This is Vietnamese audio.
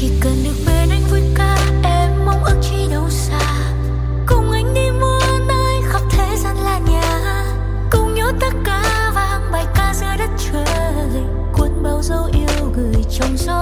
chỉ cần được bên anh vui ca, em mong ước chi đâu xa. Cùng anh đi mua nơi khắp thế gian là nhà. Cùng nhớ tất cả vang bài ca giữa đất trời. Cuốn bao dấu yêu gửi trong gió